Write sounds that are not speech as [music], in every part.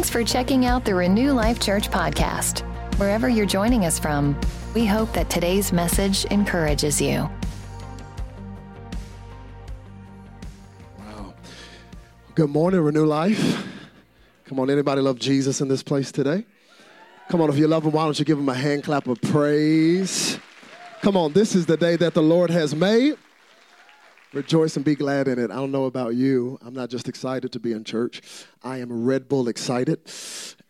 Thanks for checking out the Renew Life Church podcast. Wherever you're joining us from, we hope that today's message encourages you. Wow. Good morning, Renew Life. Come on, anybody love Jesus in this place today? Come on, if you love him, why don't you give him a hand clap of praise? Come on, this is the day that the Lord has made. Rejoice and be glad in it. I don't know about you. I'm not just excited to be in church. I am Red Bull excited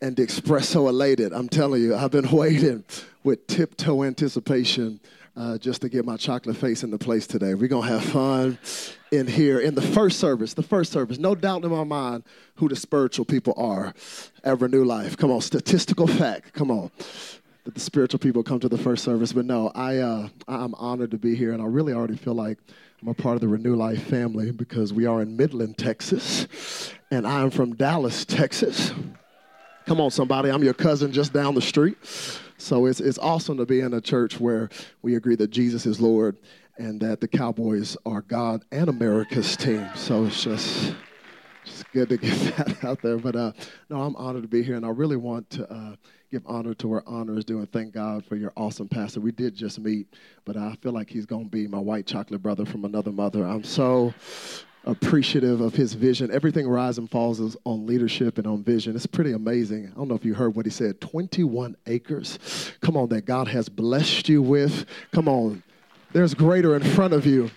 and espresso elated. I'm telling you, I've been [laughs] waiting with tiptoe anticipation uh, just to get my chocolate face in the place today. We're going to have fun in here in the first service. The first service. No doubt in my mind who the spiritual people are at Renew Life. Come on, statistical fact. Come on that the spiritual people come to the first service. But no, I uh, I'm honored to be here, and I really already feel like I'm a part of the Renew Life family because we are in Midland, Texas, and I'm from Dallas, Texas. Come on, somebody, I'm your cousin just down the street. So it's, it's awesome to be in a church where we agree that Jesus is Lord and that the Cowboys are God and America's team. So it's just, just good to get [laughs] that out there. But uh, no, I'm honored to be here, and I really want to. Uh, give honor to where honor is due and thank God for your awesome pastor. We did just meet, but I feel like he's going to be my white chocolate brother from another mother. I'm so appreciative of his vision. Everything rises and falls is on leadership and on vision. It's pretty amazing. I don't know if you heard what he said 21 acres. Come on, that God has blessed you with. Come on, there's greater in front of you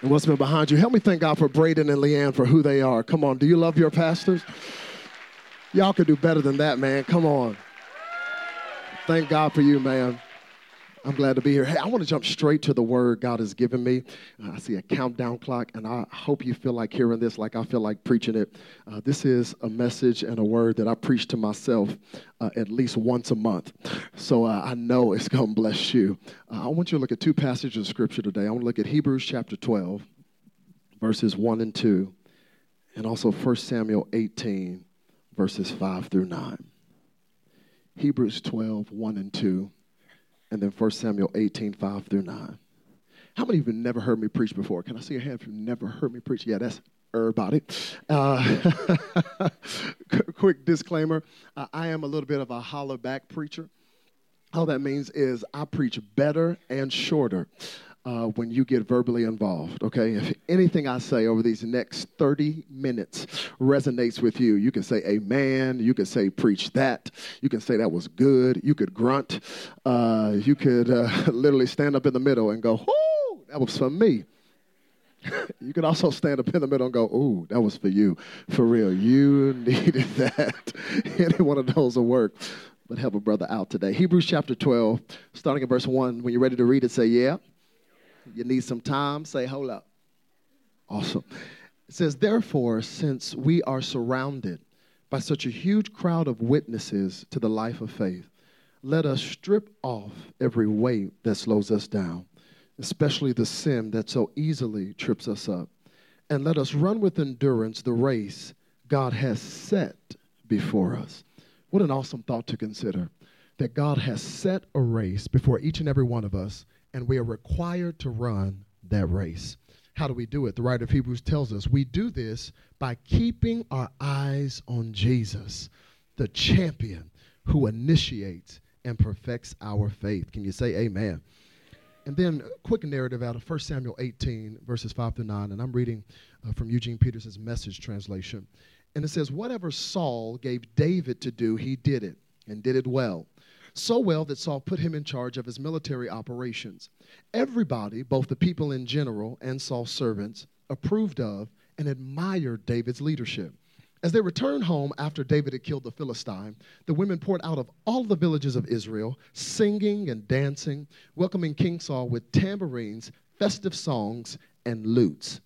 and what's been behind you. Help me thank God for Braden and Leanne for who they are. Come on, do you love your pastors? Y'all could do better than that, man. Come on. Thank God for you, man. I'm glad to be here. Hey, I want to jump straight to the word God has given me. Uh, I see a countdown clock, and I hope you feel like hearing this like I feel like preaching it. Uh, this is a message and a word that I preach to myself uh, at least once a month. So uh, I know it's going to bless you. Uh, I want you to look at two passages of scripture today. I want to look at Hebrews chapter 12, verses 1 and 2, and also 1 Samuel 18, verses 5 through 9. Hebrews 12, 1 and 2, and then 1 Samuel 18, 5 through 9. How many of you have never heard me preach before? Can I see your hand if you've never heard me preach? Yeah, that's everybody. Uh, [laughs] quick disclaimer uh, I am a little bit of a holler back preacher. All that means is I preach better and shorter uh, when you get verbally involved, okay? If anything I say over these next 30 minutes resonates with you, you can say amen, you can say preach that, you can say that was good, you could grunt, uh, you could uh, [laughs] literally stand up in the middle and go, whoo, that was for me. [laughs] you could also stand up in the middle and go, ooh, that was for you. For real, you [laughs] needed that. Any one of those will work. But help a brother out today. Hebrews chapter 12, starting at verse 1. When you're ready to read it, say, yeah. You need some time? Say, hold up. Awesome. It says, Therefore, since we are surrounded by such a huge crowd of witnesses to the life of faith, let us strip off every weight that slows us down, especially the sin that so easily trips us up. And let us run with endurance the race God has set before us. What an awesome thought to consider that God has set a race before each and every one of us and we are required to run that race. How do we do it? The writer of Hebrews tells us we do this by keeping our eyes on Jesus, the champion who initiates and perfects our faith. Can you say amen? And then a quick narrative out of 1 Samuel 18, verses 5 through 9. And I'm reading uh, from Eugene Peterson's message translation. And it says, Whatever Saul gave David to do, he did it and did it well so well that Saul put him in charge of his military operations. Everybody, both the people in general and Saul's servants, approved of and admired David's leadership. As they returned home after David had killed the Philistine, the women poured out of all the villages of Israel, singing and dancing, welcoming King Saul with tambourines, festive songs, and lutes.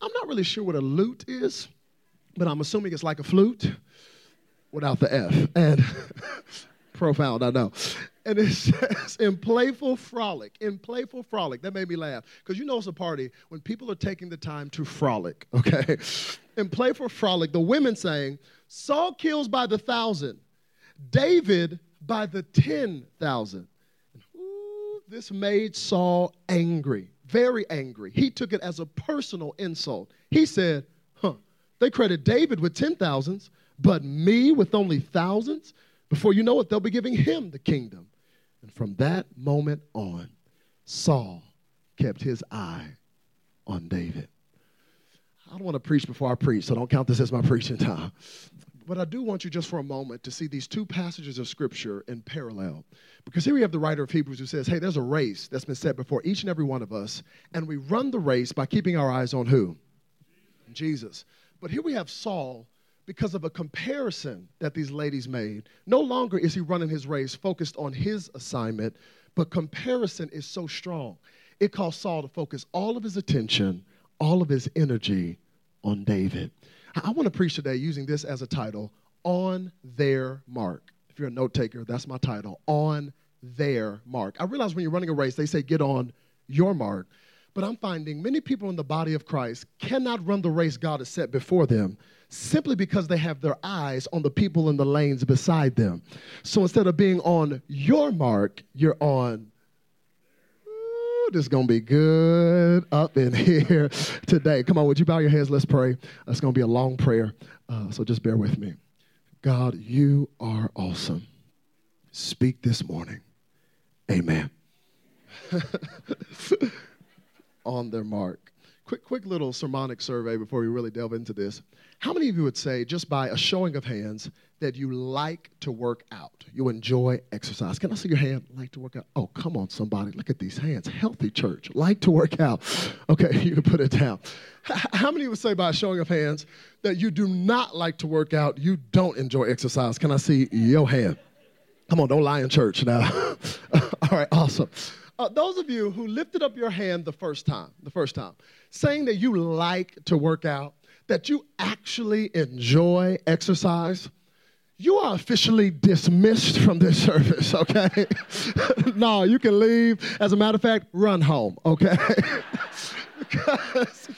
I'm not really sure what a lute is, but I'm assuming it's like a flute without the F. And [laughs] profound, I know. And it [laughs] says, in playful frolic, in playful frolic. That made me laugh. Because you know it's a party when people are taking the time to frolic, [laughs] okay? In playful frolic, the women saying, Saul kills by the thousand, David by the 10,000. This made Saul angry, very angry. He took it as a personal insult. He said, huh, they credit David with 10,000s, But me with only thousands? Before you know it, they'll be giving him the kingdom. And from that moment on, Saul kept his eye on David. I don't want to preach before I preach, so don't count this as my [laughs] preaching time. But I do want you just for a moment to see these two passages of scripture in parallel. Because here we have the writer of Hebrews who says, hey, there's a race that's been set before each and every one of us, and we run the race by keeping our eyes on who? Jesus. But here we have Saul because of a comparison that these ladies made. No longer is he running his race focused on his assignment, but comparison is so strong. It caused Saul to focus all of his attention, all of his energy on David. I want to preach today using this as a title On Their Mark. If you're a note taker, that's my title On Their Mark. I realize when you're running a race, they say get on your mark. But I'm finding many people in the body of Christ cannot run the race God has set before them simply because they have their eyes on the people in the lanes beside them. So instead of being on your mark, you're on this is going to be good up in [laughs] here today. Come on, would you bow your heads? Let's pray. It's going to be a long prayer, uh, so just bear with me. God, you are awesome. Speak this morning. Amen. [laughs] On their mark. Quick, quick little sermonic survey before we really delve into this. How many of you would say, just by a showing of hands, that you like to work out? You enjoy exercise? Can I see your hand? Like to work out? Oh, come on, somebody. Look at these hands. Healthy church. Like to work out. Okay, [laughs] you can put it down. How many would say, by a showing of hands, that you do not like to work out? You don't enjoy exercise? Can I see your hand? Come on, don't lie in church now. [laughs] All right, awesome. Uh, those of you who lifted up your hand the first time, the first time, saying that you like to work out, that you actually enjoy exercise, you are officially dismissed from this [laughs] service, okay? [laughs] no, you can leave. As a matter of fact, run home, okay? [laughs] because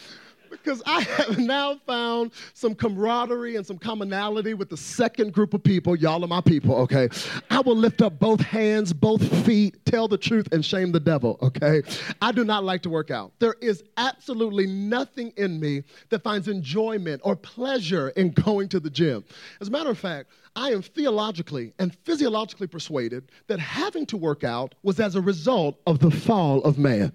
because I have now found some camaraderie and some commonality with the second group of people. Y'all are my people, okay? I will lift up both hands, both feet, tell the truth, and shame the devil, okay? I do not like to work out. There is absolutely nothing in me that finds enjoyment or pleasure in going to the gym. As a matter of fact, I am theologically and physiologically persuaded that having to work out was as a result of the fall of man.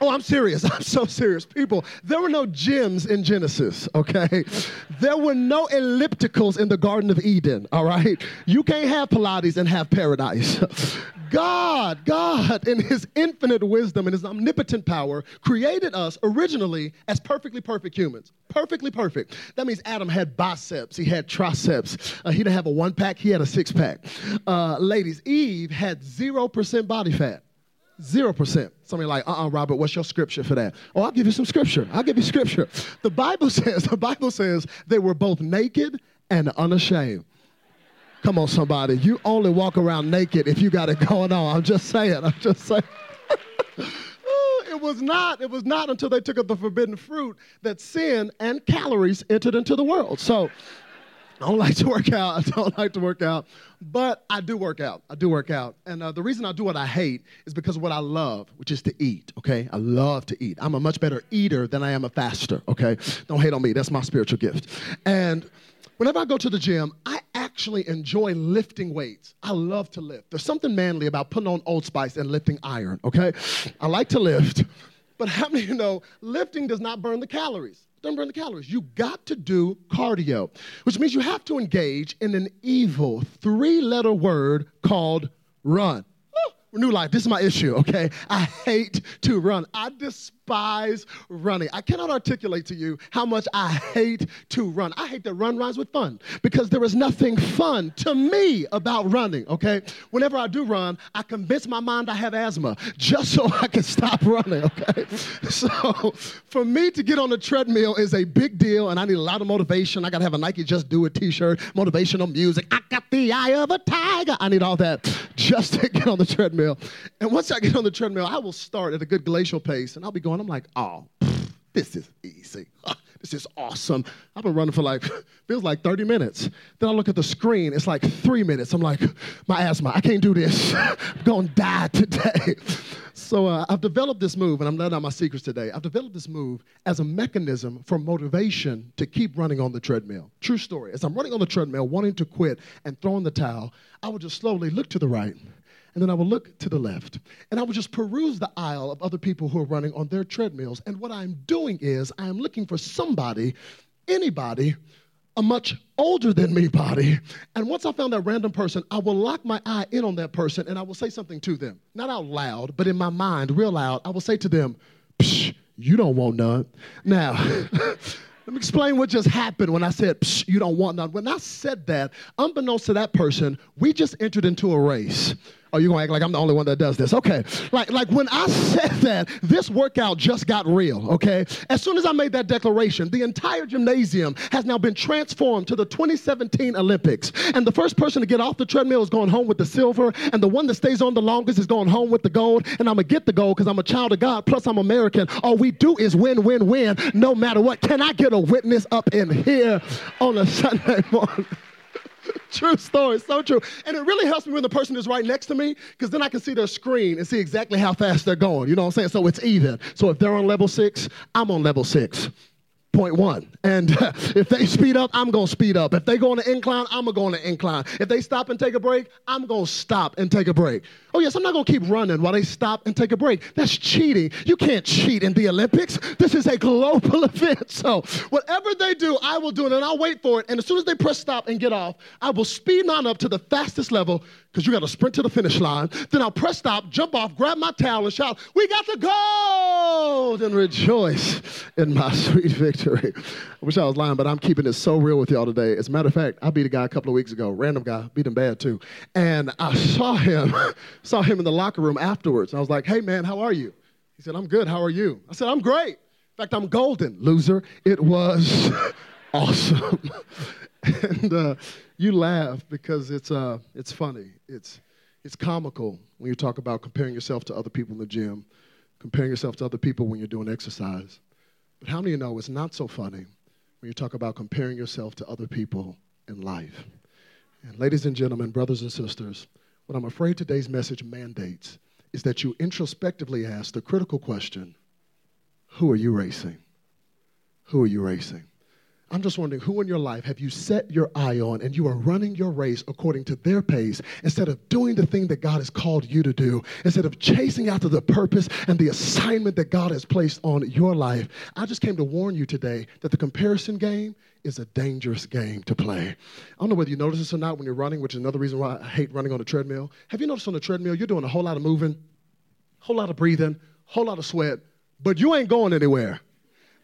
Oh, I'm serious. [laughs] I'm so serious. People, there were no gyms in Genesis, okay? There were no ellipticals in the Garden of Eden, all right? You can't have Pilates and have paradise. [laughs] God, God, in his infinite wisdom and his omnipotent power, created us originally as perfectly perfect humans. Perfectly perfect. That means Adam had biceps, he had triceps. Uh, he didn't have a one pack, he had a six pack. Uh, ladies, Eve had 0% body fat. Zero percent. Somebody like, uh-uh, Robert, what's your scripture for that? Oh, I'll give you some scripture. I'll give you scripture. The Bible [laughs] says, the Bible says they were both naked and unashamed. Come on, somebody. You only walk around naked if you got it [laughs] going on. I'm just saying. I'm just saying. [laughs] it was not, it was not until they took up the forbidden fruit that sin and calories entered into the world. So I don't like to work out. [laughs] I don't like to work out, but I do work out. I do work out. And uh, the reason I do what I hate is because of what I love, which is to eat, okay? I love to eat. I'm a much better eater than I am a faster, okay? Don't hate on me. That's my spiritual gift. And whenever I go to the gym, I actually enjoy lifting weights. I love to lift. There's something manly about putting on Old Spice and lifting iron, okay? I like to lift, but how many you know lifting does not burn the calories? Don't burn the calories. You got to do cardio, which means you have to engage in an evil three letter word called run. New life, this is my issue, okay? I hate to run. I despise running. I cannot articulate to you how much I hate to run. I hate that run rhymes with fun because there is nothing fun to me about running, okay? Whenever I do run, I convince my mind I have asthma just so I can stop [laughs] running, okay? So for me to get on the treadmill is a big deal and I need a lot of motivation. I gotta have a Nike Just Do It t shirt, motivational music. I got the eye of a tiger. I need all that just to get on the treadmill. And once I get on the treadmill, I will start at a good glacial pace and I'll be going, I'm like, oh, [laughs] this is easy. [laughs] This is awesome. I've been running for like, [laughs] feels like 30 minutes. Then I look at the screen, it's like three minutes. I'm like, [sighs] my asthma, I can't do this. I'm gonna die today. So uh, I've developed this move, and I'm letting out my secrets today. I've developed this move as a mechanism for motivation to keep running on the treadmill. True story. As I'm running on the treadmill, wanting to quit and throwing the towel, I would just slowly look to the right and then I would look to the left, and I would just peruse the aisle of other people who are running on their treadmills. And what I'm doing is I am looking for somebody, anybody, a much older than me body. And once I found that random person, I will lock my eye in on that person and I will say something to them. Not out loud, but in my mind, real loud. I will say to them, Psh, you don't want none. Now, [laughs] let me explain what just happened when I said, Psh, you don't want none. When I said that, unbeknownst to that person, we just entered into a race. Oh, you're gonna act like I'm the only one that does this. Okay. Like, like when I [laughs] said that, this workout just got real, okay? As soon as I made that declaration, the entire gymnasium has now been transformed to the 2017 Olympics. And the first person to get off the treadmill is going home with the silver, and the one that stays on the longest is going home with the gold. And I'm gonna get the gold because I'm a child of God, plus I'm American. All we do is win, win, win, no matter what. Can I get a witness up in here on a [laughs] Sunday morning? [laughs] true story, so true. And it really helps me when the person is right next to me because then I can see their screen and see exactly how fast they're going. You know what I'm saying? So it's even. So if they're on level six, I'm on level six. Point one. And uh, [laughs] if they speed up, I'm going to speed up. If they go on an incline, I'm going to go on an incline. If they stop and take a break, I'm going to stop and take a break. Oh, yes, I'm not going to keep running while they stop and take a break. That's cheating. You can't cheat in the Olympics. This is a global [laughs] event. So whatever they do, I will do it and I'll wait for it. And as soon as they press stop and get off, I will speed on up to the fastest level because you got to sprint to the finish line. Then I'll press stop, jump off, grab my towel, and shout, We got the gold! And rejoice in my [laughs] sweet victory. I wish I was lying, but I'm keeping it so real with y'all today. As a matter of fact, I beat a guy a couple of weeks ago, random guy, beat him bad too. And I saw him, [laughs] saw him in the locker room afterwards. I was like, Hey man, how are you? He said, I'm good. How are you? I said, I'm great. In fact, I'm golden, loser. It was [laughs] awesome. [laughs] and uh, you laugh because it's, uh, it's funny. It's, it's comical when you talk about comparing yourself to other people in the gym, comparing yourself to other people when you're doing exercise. But how many of you know it's not so funny when you talk about comparing yourself to other people in life? And ladies and gentlemen, brothers and sisters, what I'm afraid today's message mandates is that you introspectively ask the critical question who are you racing? Who are you racing? I'm just wondering who in your life have you set your eye on and you are running your race according to their pace instead of doing the thing that God has called you to do, instead of chasing after the purpose and the assignment that God has placed on your life. I just came to warn you today that the comparison game is a dangerous game to play. I don't know whether you notice this or not when you're running, which is another reason why I hate running on a treadmill. Have you noticed on the treadmill you're doing a whole lot of moving, a whole lot of breathing, a whole lot of sweat, but you ain't going anywhere?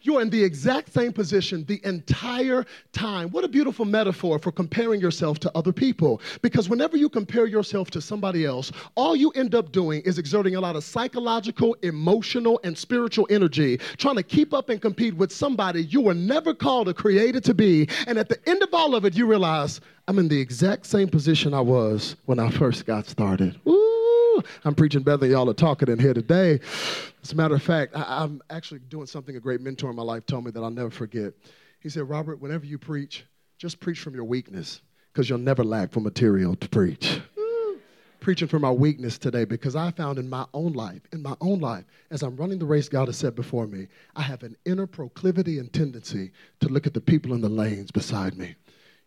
You're in the exact same position the entire time. What a beautiful metaphor for comparing yourself to other people. Because whenever you compare yourself to somebody else, all you end up doing is exerting a lot of psychological, emotional, and spiritual energy trying to keep up and compete with somebody you were never called or created to be. And at the end of all of it, you realize I'm in the exact same position I was when I first got started. Ooh. I'm preaching better than y'all are talking in here today. As a matter of fact, I, am actually doing something a great mentor in my life told me that I'll never forget. He said, Robert, whenever you preach, just preach from your weakness because you'll never lack for material to preach. Preaching from my weakness today because I found in my own life, in my own life, as I'm running the race God has set before me, I have an inner proclivity and tendency to look at the people in the lanes beside me.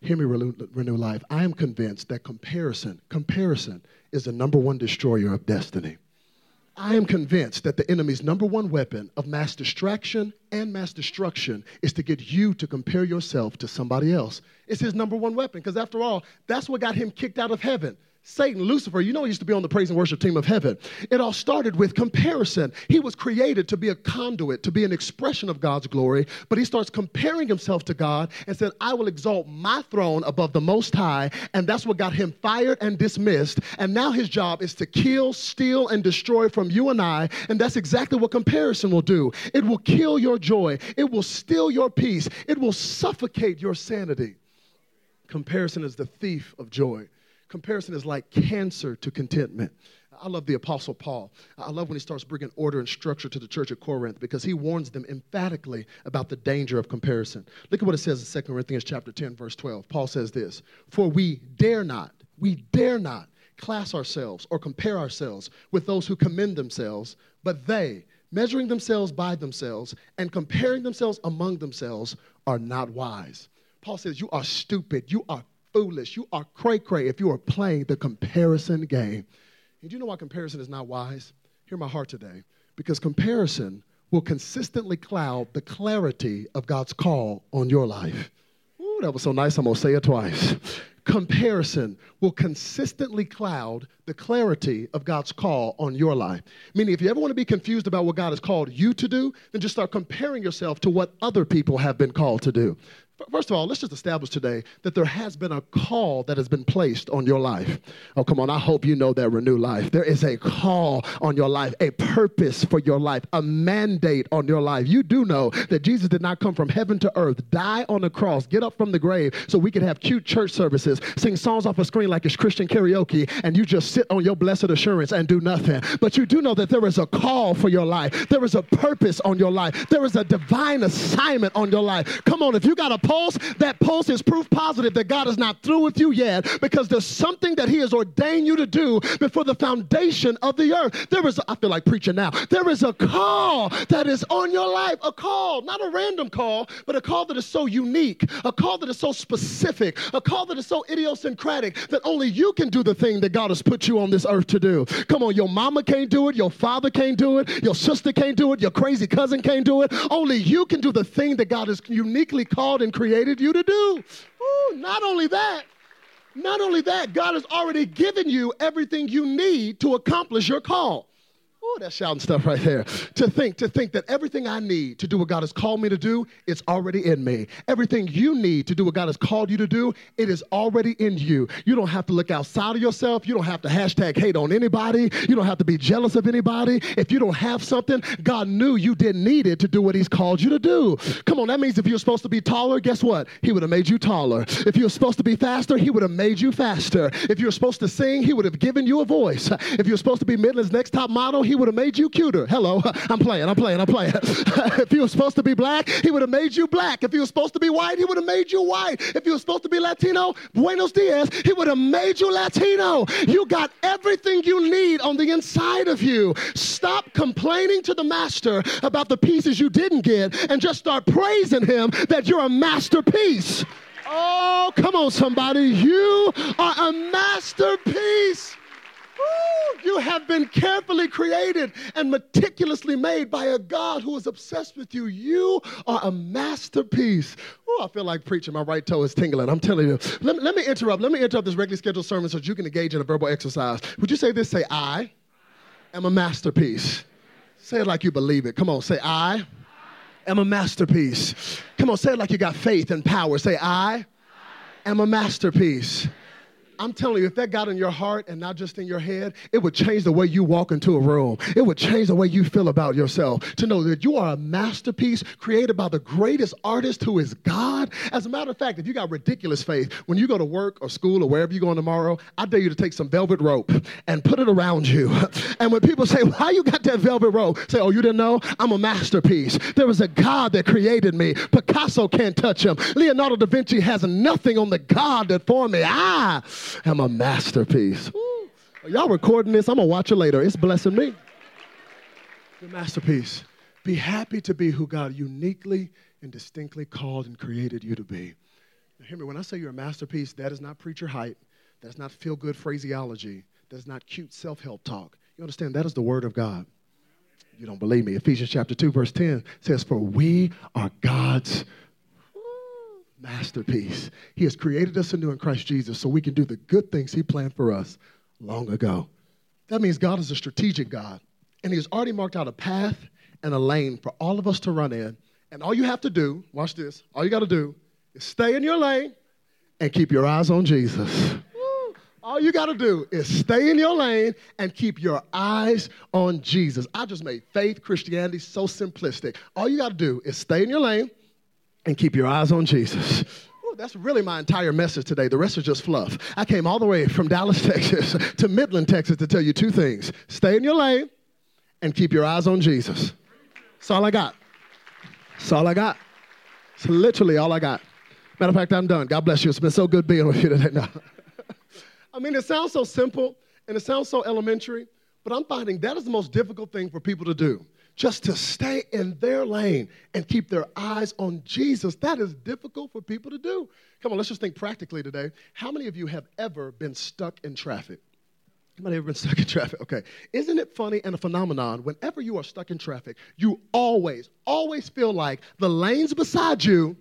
Hear me, renew life. I am convinced that comparison, comparison is the number one destroyer of destiny. I am convinced that the enemy's number one weapon of mass distraction and mass destruction is to get you to compare yourself to somebody else. It's his number one weapon because, after all, that's what got him kicked out of heaven. Satan, Lucifer, you know he used to be on the praise and worship team of heaven. It all started with comparison. He was created to be a conduit, to be an expression of God's glory, but he starts comparing himself to God and said, I will exalt my throne above the Most High. And that's what got him fired and dismissed. And now his job is to kill, steal, and destroy from you and I. And that's exactly what comparison will do it will kill your joy, it will steal your peace, it will suffocate your sanity. Comparison is the thief of joy. Comparison is like cancer to contentment. I love the Apostle Paul. I love when he starts bringing order and structure to the church at Corinth because he warns them emphatically about the danger of comparison. Look at what it says in 2 Corinthians chapter 10, verse 12. Paul says this, For we dare not, we dare not class ourselves or compare ourselves with those who commend themselves, but they, measuring themselves by themselves and comparing themselves among themselves, are not wise. Paul says, You are stupid, you are foolish, you are cray cray if you are playing the comparison game. And do you know why comparison is not wise? Hear my heart today. Because comparison will consistently cloud the clarity of God's call on your life. Ooh, that was so nice, I'm gonna say it twice comparison will consistently cloud the clarity of God's call on your life. Meaning, if you ever want to be confused about what God has called you to do, then just start comparing yourself to what other people have been called to do. First of all, let's just establish today that there has been a call that has been placed on your life. Oh, come on, I hope you know that Renew Life. There is a call on your life, a purpose for your life, a mandate on your life. You do know that Jesus did not come from heaven to earth, die on the cross, get up from the grave so we could have cute church services, sing songs off a screen like it's Christian karaoke, and you just sit on your blessed assurance and do nothing. But you do know that there is a call for your life, there is a purpose on your life, there is a divine assignment on your life. Come on, if you got a pulse, that pulse is proof positive that God is not through with you yet because there's something that He has ordained you to do before the foundation of the earth. There is, a, I feel like preaching now, there is a call that is on your life, a call, not a random call, but a call that is so unique, a call that is so specific, a call that is so idiosyncratic that only you can do the thing that God has put you on this earth to do. Come on, your mama can't do it, your father can't do it, your sister can't do it, your crazy cousin can't do it. Only you can do the thing that God has uniquely called and created you to do. Ooh, not only that, not only that, God has already given you everything you need to accomplish your call. Oh, that's shouting stuff right there. To think, to think that everything I need to do what God has called me to do, it's already in me. Everything you need to do what God has called you to do, it is already in you. You don't have to look outside of yourself. You don't have to hashtag hate on anybody. You don't have to be jealous of anybody. If you don't have something, God knew you didn't need it to do what He's called you to do. Come on, that means if you're supposed to be taller, guess what? He would have made you taller. If you're supposed to be faster, He would have made you faster. If you're supposed to sing, He would have given you a voice. If you're supposed to be Midland's next top model, He would have made you cuter. Hello, [laughs] I'm playing, I'm playing, I'm playing. [laughs] if you were supposed to be black, he would have made you black. If you were supposed to be white, he would have made you white. If you were supposed to be Latino, Buenos Dias, he would have made you Latino. You got everything you need on the inside of you. Stop complaining to the master about the pieces you didn't get and just start praising him that you're a masterpiece. Oh, come on, somebody. You are a masterpiece. You have been carefully created and meticulously made by a God who is obsessed with you. You are a masterpiece. Oh, I feel like preaching. My right toe is tingling. I'm telling you. Let me, let me interrupt. Let me interrupt this regularly scheduled sermon so you can engage in a verbal exercise. Would you say this? Say, I am a masterpiece. Say it like you believe it. Come on, say, I am a masterpiece. Come on, say it like you got faith and power. Say, I am a masterpiece. I'm telling you, if that got in your heart and not just in your head, it would change the way you walk into a room. It would change the way you feel about yourself to know that you are a masterpiece created by the greatest artist who is God. As a matter of fact, if you got ridiculous faith, when you go to work or school or wherever you're going tomorrow, I dare you to take some velvet rope and put it around you. [laughs] And when people say, Why you got that velvet rope? Say, Oh, you didn't know? I'm a masterpiece. There is a God that created me. Picasso can't touch him. Leonardo da Vinci has nothing on the God that formed me. I am a masterpiece. Y'all recording this? I'm gonna watch it later. It's blessing me. Your masterpiece. Be happy to be who God uniquely and distinctly called and created you to be. Now, hear me, when I say you're a masterpiece, that is not preacher hype. That's not feel good phraseology. That's not cute self help talk. You understand? That is the word of God. You don't believe me. Ephesians chapter 2, verse 10 says, For we are God's masterpiece. He has created us anew in Christ Jesus so we can do the good things He planned for us long ago. That means God is a strategic God, and He has already marked out a path and a lane for all of us to run in. And all you have to do, watch this, all you got to do is stay in your lane and keep your eyes on Jesus. All you got to do is stay in your lane and keep your eyes on Jesus. I just made faith Christianity so simplistic. All you got to do is stay in your lane and keep your eyes on Jesus. that's really my entire message today. The rest is just fluff. I came all the way from Dallas, [laughs] Texas to Midland, Texas to tell you two things stay in your lane and keep your eyes on Jesus. That's all I got. That's all I got. It's literally all I got. Matter of fact, I'm done. God bless you. It's been so good being with you today. [laughs] No. I mean, it sounds so simple and it sounds so elementary, but I'm finding that is the most difficult thing for people to do. Just to stay in their lane and keep their eyes on Jesus. That is difficult for people to do. Come on, let's just think practically today. How many of you have ever been stuck in traffic? Anybody ever been [laughs] stuck in traffic? Okay. Isn't it funny and a phenomenon? Whenever you are stuck in traffic, you always, always feel like the lanes beside you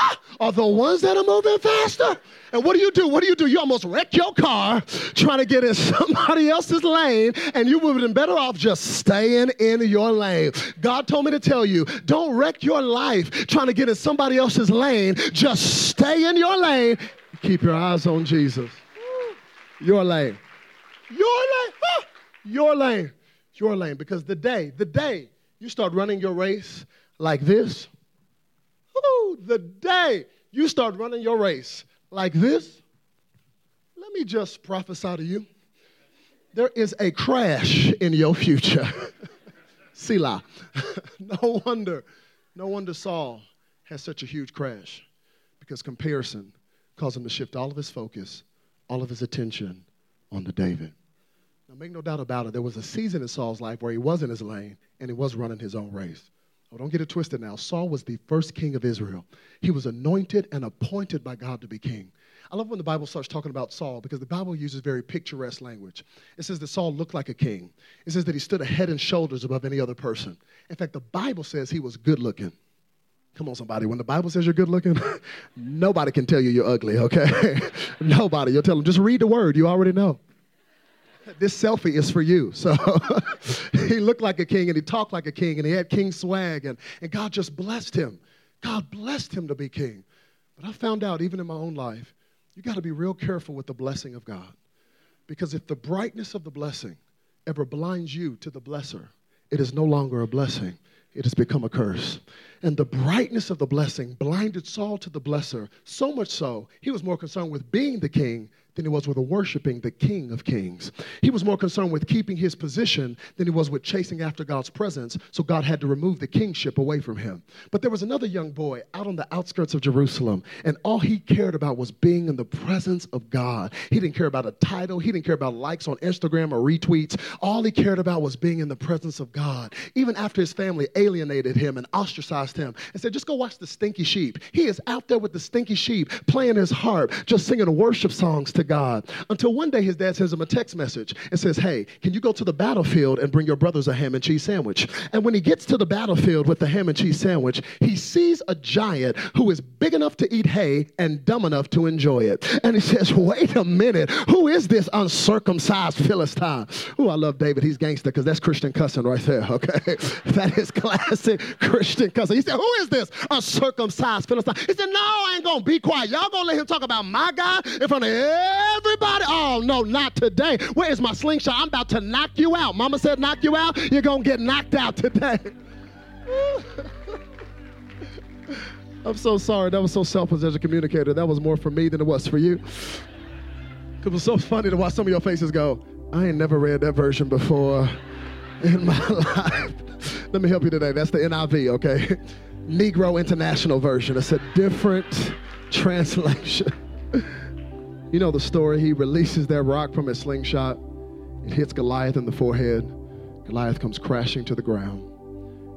[gasps] are the ones that are moving faster. And what do you do? What do you do? You almost wreck your car trying to get in [laughs] somebody else's lane, and you would have been better off just staying in your lane. God told me to tell you don't wreck your life trying to get in somebody else's lane. Just stay in your lane. Keep your eyes on Jesus. Your lane. Your lane. [gasps] Your lane. Your lane. Because the day, the day you start running your race like this, the day you start running your race like this, let me just prophesy to you. There is a crash in your future. [laughs] Selah. [laughs] no wonder, no wonder Saul has such a huge crash because comparison caused him to shift all of his focus, all of his attention onto David. Now, make no doubt about it, there was a season in Saul's life where he was in his lane and he was running his own race. Oh, don't get it twisted now. Saul was the first king of Israel. He was anointed and appointed by God to be king. I love when the Bible starts talking about Saul because the Bible uses very picturesque language. It says that Saul looked like a king. It says that he stood a head and shoulders above any other person. In fact, the Bible says he was good looking. Come on, somebody. When the Bible says you're good looking, [laughs] nobody can tell you you're ugly, okay? [laughs] nobody. You'll tell them, just read the word. You already know this selfie is for you. So [laughs] he looked like a king and he talked like a king and he had king swag and, and God just blessed him. God blessed him to be king. But I found out, even in my own life, you got to be real careful with the blessing of God. Because if the brightness of the blessing ever blinds you to the blesser, it is no longer a blessing, it has become a curse. And the brightness of the blessing blinded Saul to the blesser, so much so, he was more concerned with being the king than he was with worshiping the King of Kings. He was more concerned with keeping his position than he was with chasing after God's presence, so God had to remove the kingship away from him. But there was another young boy out on the outskirts of Jerusalem, and all he cared about was being in the presence of God. He didn't care about a title, he didn't care about likes on Instagram or retweets. All he cared about was being in the presence of God. Even after his family alienated him and ostracized him and said, Just go watch the stinky sheep. He is out there with the stinky sheep, playing his harp, just singing worship songs to to God. Until one day his dad sends him a text message and says, Hey, can you go to the battlefield and bring your brothers a ham and cheese sandwich? And when he gets to the battlefield with the ham and cheese sandwich, he sees a giant who is big enough to eat hay and dumb enough to enjoy it. And he says, Wait a minute, who is this uncircumcised Philistine? Oh, I love David. He's gangster because that's Christian cussing right there, okay? [laughs] that is classic Christian cussing. He said, Who is this uncircumcised Philistine? He said, No, I ain't gonna be quiet. Y'all gonna let him talk about my God in front of Everybody, oh no, not today. Where's my slingshot? I'm about to knock you out. Mama said knock you out. You're going to get knocked out today. [laughs] I'm so sorry. That was so selfish as a communicator. That was more for me than it was for you. It was so funny to watch some of your faces go, I ain't never read that version before in my [laughs] life. Let me help you today. That's the NIV, okay? [laughs] Negro International Version. It's a different translation. You know the story. He releases that rock from his slingshot. It hits Goliath in the forehead. Goliath comes crashing to the ground.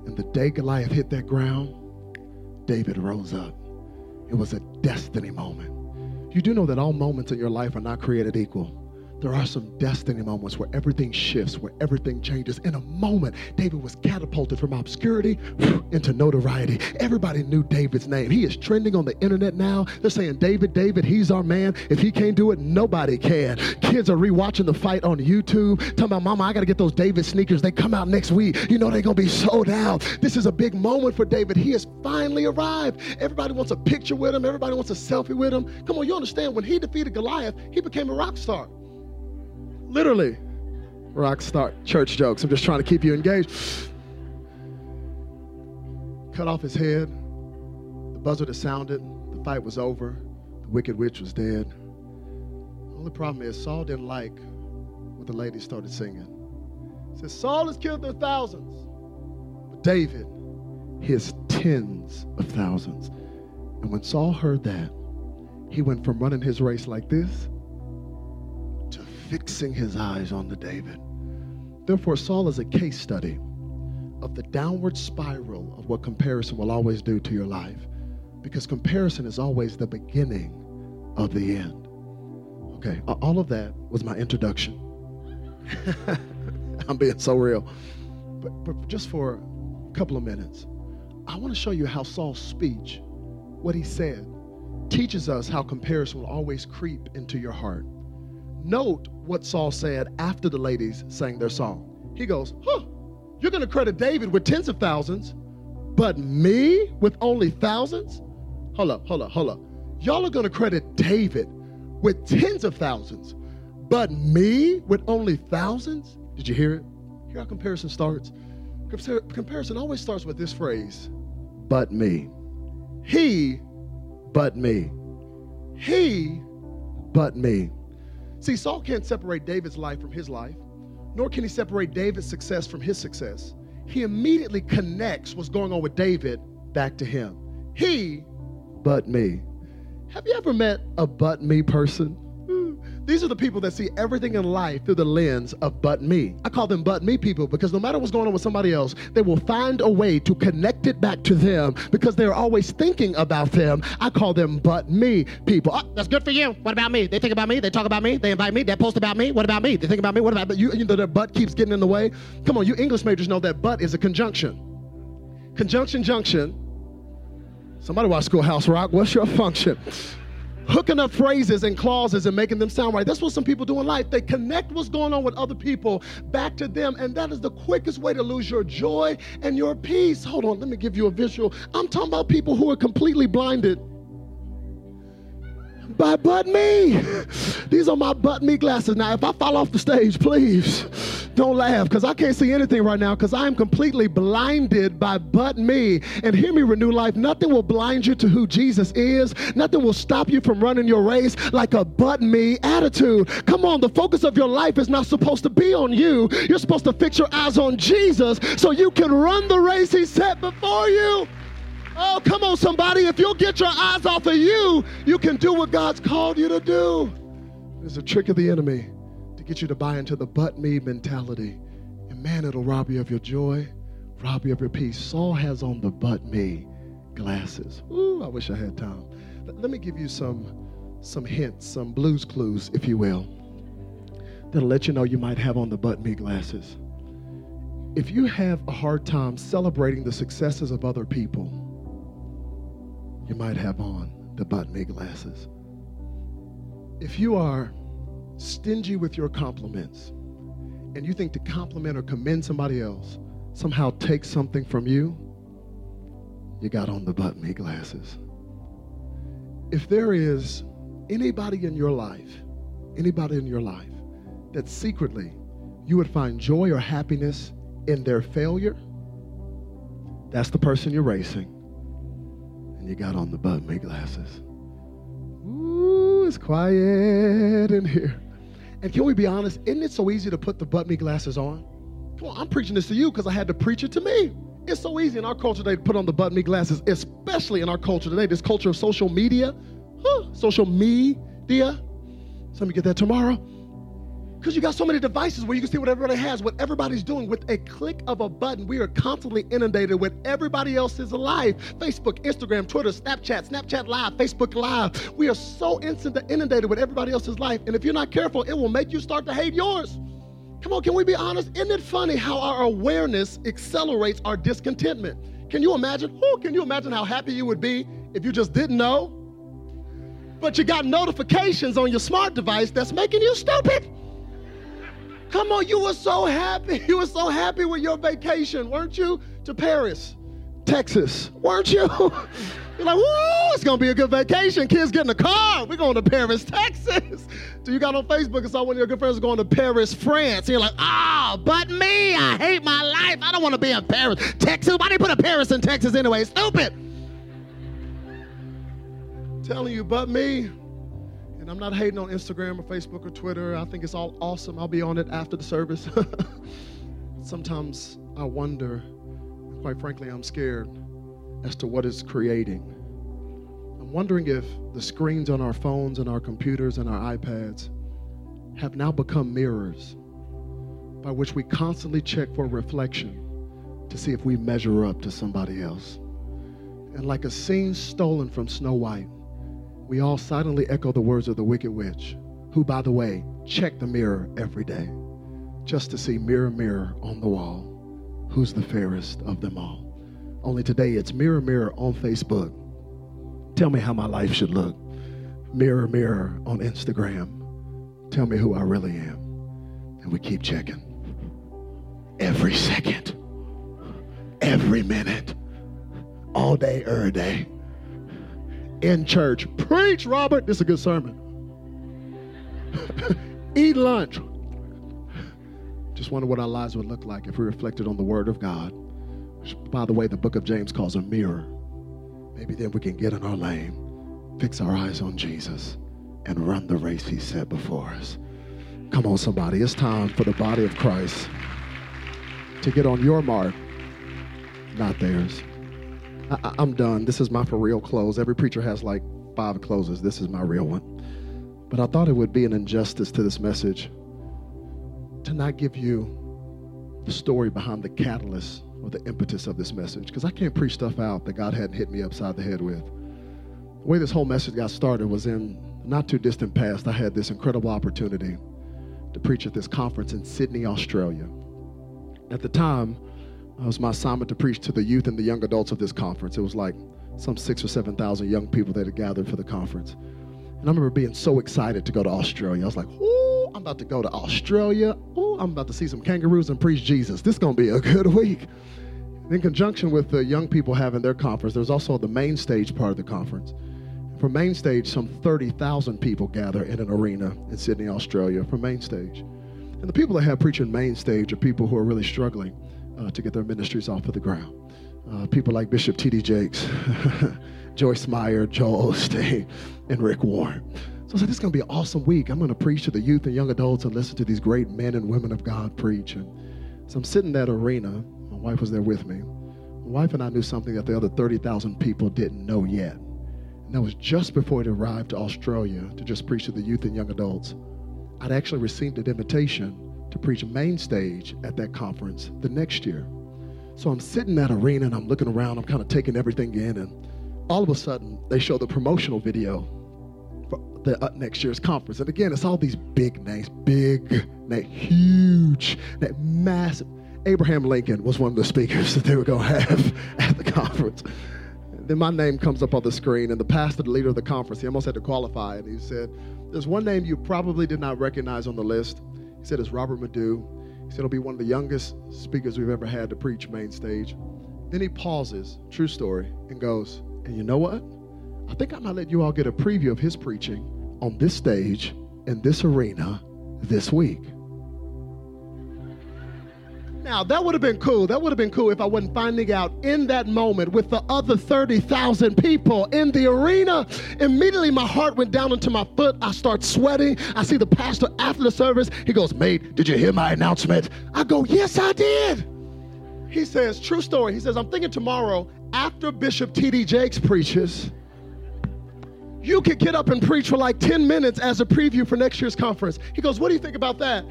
And the day Goliath hit that ground, David rose up. It was a destiny moment. You do know that all moments in your life are not created equal there are some destiny moments where everything shifts, where everything changes. In a moment, David was catapulted from obscurity into notoriety. Everybody knew David's name. He is trending on the internet now. They're saying, David, David, he's our man. If he can't do it, nobody can. Kids are rewatching the fight on YouTube, talking about, Mama, I got to get those David sneakers. They come out next week. You know they're going to be sold out. This is a big moment for David. He has finally arrived. Everybody wants a picture with him, everybody wants a selfie with him. Come on, you understand, when he defeated Goliath, he became a rock star. Literally. Rock star church jokes. I'm just trying to keep you engaged. Cut off his head. The buzzer that sounded. The fight was over. The wicked witch was dead. The only problem is Saul didn't like what the lady started singing. It says, Saul has killed their thousands, but David, his tens of thousands. And when Saul heard that, he went from running his race like this fixing his eyes on the David. Therefore, Saul is a case study of the downward spiral of what comparison will always do to your life. Because comparison is always the beginning of the end. Okay, all of that was my introduction. [laughs] I'm being so real. But, but just for a couple of minutes, I want to show you how Saul's speech, what he said, teaches us how comparison will always creep into your heart. Note what Saul said after the ladies sang their song. He goes, Huh, you're going to credit David with tens of thousands, but me with only thousands? Hold up, hold up, hold up. Y'all are going to credit David with tens of thousands, but me with only thousands? Did you hear it? Hear how comparison starts? Comparison always starts with this phrase, but me. He, but me. He, but me. See, Saul can't separate David's life from his life, nor can he separate David's success from his success. He immediately connects what's going on with David back to him. He, but me. Have you ever met a but me person? These are the people that see everything in life through the lens of but me. I call them but me people because no matter what's going on with somebody else, they will find a way to connect it back to them because they're always thinking about them. I call them but me people. Oh, that's good for you. What about me? They think about me. They talk about me. They invite me. They post about me. What about me? They think about me. What about you? You know their butt keeps getting in the way. Come on, you English majors know that but is a conjunction. Conjunction junction. Somebody watch Schoolhouse Rock. What's your function? Hooking up phrases and clauses and making them sound right. That's what some people do in life. They connect what's going on with other people back to them, and that is the quickest way to lose your joy and your peace. Hold on, let me give you a visual. I'm talking about people who are completely blinded by but me. These are my but me glasses. Now, if I fall off the stage, please don't laugh because I can't see anything right now because I am completely blinded by but me. And hear me, Renew Life, nothing will blind you to who Jesus is. Nothing will stop you from running your race like a but me attitude. Come on, the focus of your life is not supposed to be on you. You're supposed to fix your eyes on Jesus so you can run the race he set before you. Oh, come on, somebody. If you'll get your eyes off of you, you can do what God's called you to do. There's a trick of the enemy to get you to buy into the but me mentality. And man, it'll rob you of your joy, rob you of your peace. Saul has on the but me glasses. Ooh, I wish I had time. Let me give you some, some hints, some blues clues, if you will, that'll let you know you might have on the but me glasses. If you have a hard time celebrating the successes of other people, you might have on the me glasses. If you are stingy with your compliments and you think to compliment or commend somebody else somehow takes something from you, you got on the me glasses. If there is anybody in your life, anybody in your life that secretly you would find joy or happiness in their failure, that's the person you're racing and you got on the but me glasses. Ooh, it's quiet in here. And can we be honest? Isn't it so easy to put the but me glasses on? Come on, I'm preaching this to you because I had to preach it to me. It's so easy in our culture today to put on the but me glasses, especially in our culture today, this culture of social media. Huh, social media. You get that tomorrow. Because you got so many devices where you can see what everybody has, what everybody's doing. With a click of a button, we are constantly inundated with everybody else's life. Facebook, Instagram, Twitter, Snapchat, Snapchat Live, Facebook Live. We are so inundated with everybody else's life. And if you're not careful, it will make you start to hate yours. Come on, can we be honest? Isn't it funny how our awareness accelerates our discontentment? Can you imagine? Oh, can you imagine how happy you would be if you just didn't know? But you got notifications on your smart device that's making you stupid. Come on, you were so happy. [laughs] You were so happy with your vacation, weren't you? To Paris, Texas, weren't you? [laughs] You're like, whoa, it's gonna be a good vacation. Kids get in the car. We're going to Paris, [laughs] Texas. So you got on Facebook and saw one of your good friends going to Paris, France. And you're like, ah, oh, but me, I hate my life. I don't want to be in Paris. Texas, why they put a Paris in Texas anyway? Stupid. telling you, but me. And I'm not hating on Instagram or Facebook or Twitter. I think it's all awesome. I'll be on it after the service. [laughs] Sometimes I wonder, quite frankly, I'm scared as to what it's creating. I'm wondering if the screens on our phones and our computers and our iPads have now become mirrors by which we constantly check for reflection to see if we measure up to somebody else. And like a scene stolen from Snow White, we all silently echo the words of the wicked witch, who, by the way, checked the mirror every day just to see mirror, mirror on the wall, who's the fairest of them all. Only today it's mirror, mirror on Facebook. Tell me how my life should look. Mirror, mirror on Instagram. Tell me who I really am. And we keep checking. Every second, every minute, all day, every day. In church. Preach, Robert. This is a good sermon. [laughs] Eat lunch. Just wonder what our lives would look like if we reflected on the Word of God. Which, by the way, the book of James calls a mirror. Maybe then we can get in our lane, fix our eyes on Jesus, and run the race He set before us. Come on, somebody. It's time for the body of Christ to get on your mark, not theirs. I, am done. This is my for real close. Every preacher has like five closes. This is my real one. But I thought it would be an injustice to this message to not give you the story behind the catalyst or the impetus of this message because I can't preach stuff out that God hadn't hit me upside the head with. The way this whole message got started was in not too distant past. I had this incredible opportunity to preach at this conference in Sydney, Australia. At the time, it was my assignment to preach to the youth and the young adults of this conference. It was like some six or 7,000 young people that had gathered for the conference. And I remember being so excited to go to Australia. I was like, ooh, I'm about to go to Australia. Ooh, I'm about to see some kangaroos and preach Jesus. This is going to be a good week. In conjunction with the young people having their conference, there's also the main stage part of the conference. For main stage, some 30,000 people gather in an arena in Sydney, Australia for main stage. And the people that have preaching main stage are people who are really struggling uh, to get their ministries off of the ground. Uh, people like Bishop T.D. Jakes, [laughs] Joyce Meyer, Joel Osteen, and Rick Warren. So I said, this is going to be an awesome week. I'm going to preach to the youth and young adults and listen to these great men and women of God preach. And so I'm sitting in that arena. My wife was there with me. My wife and I knew something that the other 30,000 people didn't know yet. And that was just before it arrived to Australia to just preach to the youth and young adults. I'd actually received an invitation to preach main stage at that conference the next year. So I'm sitting in that arena and I'm looking around, I'm kind of taking everything in, and all of a sudden they show the promotional video for the uh, next year's conference. And again, it's all these big names, big, that huge, that massive. Abraham Lincoln was one of the speakers [laughs] that they were going to have [laughs] at the conference. Then my name comes up on the screen, and the pastor, the leader of the conference, he almost had to qualify, and he said, There's one name you probably did not recognize on the list. He said it's Robert Madu. He said it'll be one of the youngest speakers we've ever had to preach main stage. Then he pauses, true story, and goes, And you know what? I think I might let you all get a preview of his preaching on this stage in this arena this week. Now, that would have been cool. That would have been cool if I wasn't finding out in that moment with the other 30,000 people in the arena. Immediately, my heart went down into my foot. I start sweating. I see the pastor after the service. He goes, Mate, did you hear my announcement? I go, Yes, I did. He says, True story. He says, I'm thinking tomorrow after Bishop T.D. Jakes preaches you could get up and preach for like 10 minutes as a preview for next year's conference. He goes, What do you think about that?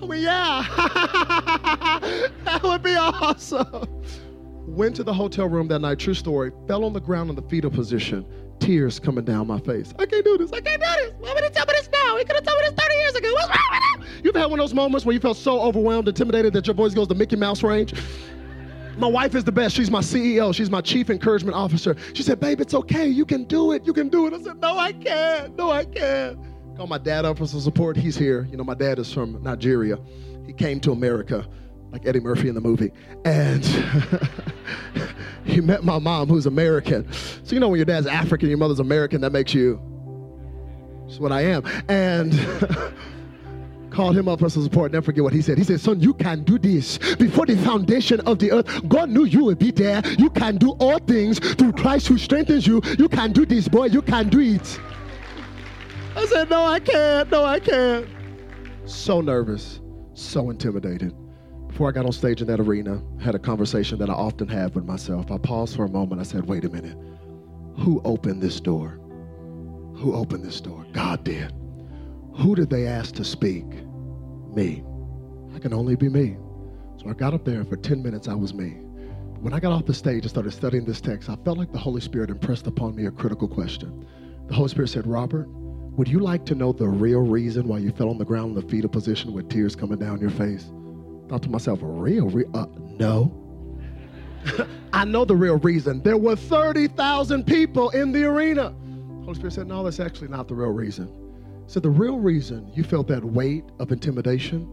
I mean, yeah, [laughs] that would be awesome. Went to the hotel room that night, true story, fell on the ground in the fetal position, tears coming down my face. I can't do this. I can't do this. Why would he tell me this now? He could have told me this 30 years ago. What's wrong with him? You've had one of those moments where you felt so overwhelmed, intimidated that your voice goes to Mickey Mouse range? My wife is the best. She's my CEO. She's my chief encouragement officer. She said, Babe, it's okay. You can do it. You can do it. I said, No, I can't. No, I can't. Call my dad up for some support. He's here. You know, my dad is from Nigeria. He came to America like Eddie Murphy in the movie. And [laughs] he met my mom, who's American. So, you know, when your dad's African, your mother's American, that makes you, that's what I am. And [laughs] called him up for some support. Never forget what he said. He said, Son, you can do this. Before the foundation of the earth, God knew you would be there. You can do all things through Christ who strengthens you. You can do this, boy. You can do it. I said, No, I can't. No, I can't. So nervous, so intimidated. Before I got on stage in that arena, I had a conversation that I often have with myself. I paused for a moment. I said, Wait a minute. Who opened this door? Who opened this door? God did. Who did they ask to speak? Me. I can only be me. So I got up there, and for 10 minutes, I was me. When I got off the stage and started studying this text, I felt like the Holy Spirit impressed upon me a critical question. The Holy Spirit said, Robert, would you like to know the real reason why you fell on the ground in the fetal position with tears coming down your face? I thought to myself, real? real, uh, no. [laughs] I know the real reason. There were 30,000 people in the arena. Holy Spirit said, no, that's actually not the real reason. So the real reason you felt that weight of intimidation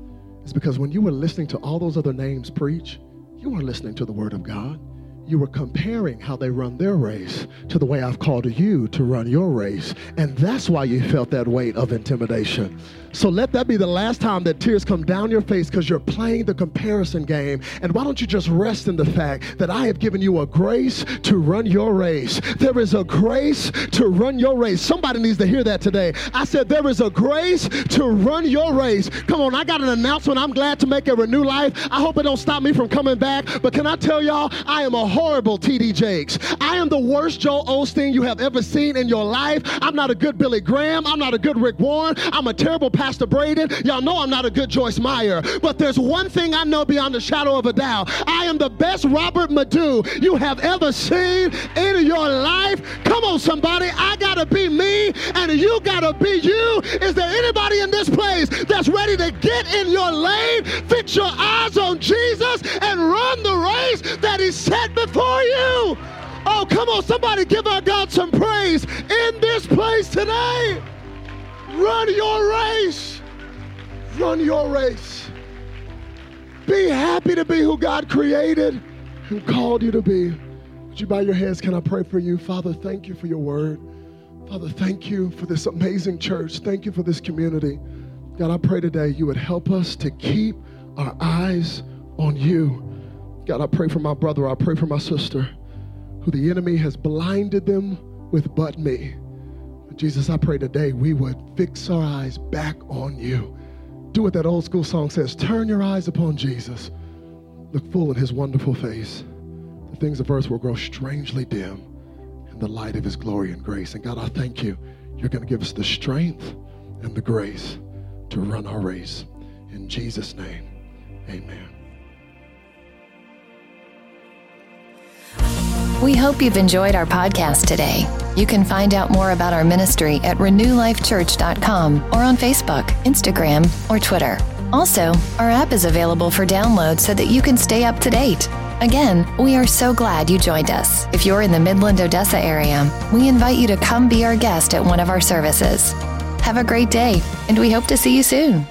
is because when you were listening to all those other names preach, you weren't listening to the word of God you were comparing how they run their race to the way I've called you to run your race. And that's why you felt that weight of intimidation. So let that be the last time that tears come down your face because you're playing the comparison game. And why don't you just rest in the fact that I have given you a grace to run your race? There is a grace to run your race. Somebody needs to hear that today. I said, There is a grace to run your race. Come on, I got an announcement. I'm glad to make a renew life. I hope it don't stop me from coming back. But can I tell y'all, I am a horrible TD Jakes. I am the worst Joel Osteen you have ever seen in your life. I'm not a good Billy Graham. I'm not a good Rick Warren. I'm a terrible Pastor Braden. Y'all know I'm not a good Joyce Meyer. But there's one thing I know beyond the shadow of a doubt. I am the best Robert Madu you have ever seen in your life. Come on, somebody. I got to be me and you got to be you. Is there anybody in this place that's ready to get in your lane, fix your eyes on Jesus, and run the race that He set before? For you. Oh, come on, somebody give our God some praise in this place today. Run your race. Run your race. Be happy to be who God created and called you to be. Would you bow your heads? Can I pray for you? Father, thank you for your word. Father, thank you for this amazing church. Thank you for this community. God, I pray today you would help us to keep our eyes on you. God, I pray for my brother, I pray for my sister, who the enemy has blinded them with but me. Jesus, I pray today we would fix our eyes back on you. Do what that old school song says turn your eyes upon Jesus. Look full in his wonderful face. The things of earth will grow strangely dim in the light of his glory and grace. And God, I thank you. You're going to give us the strength and the grace to run our race. In Jesus' name, amen. We hope you've enjoyed our podcast today. You can find out more about our ministry at renewlifechurch.com or on Facebook, Instagram, or Twitter. Also, our app is available for download so that you can stay up to date. Again, we are so glad you joined us. If you're in the Midland, Odessa area, we invite you to come be our guest at one of our services. Have a great day, and we hope to see you soon.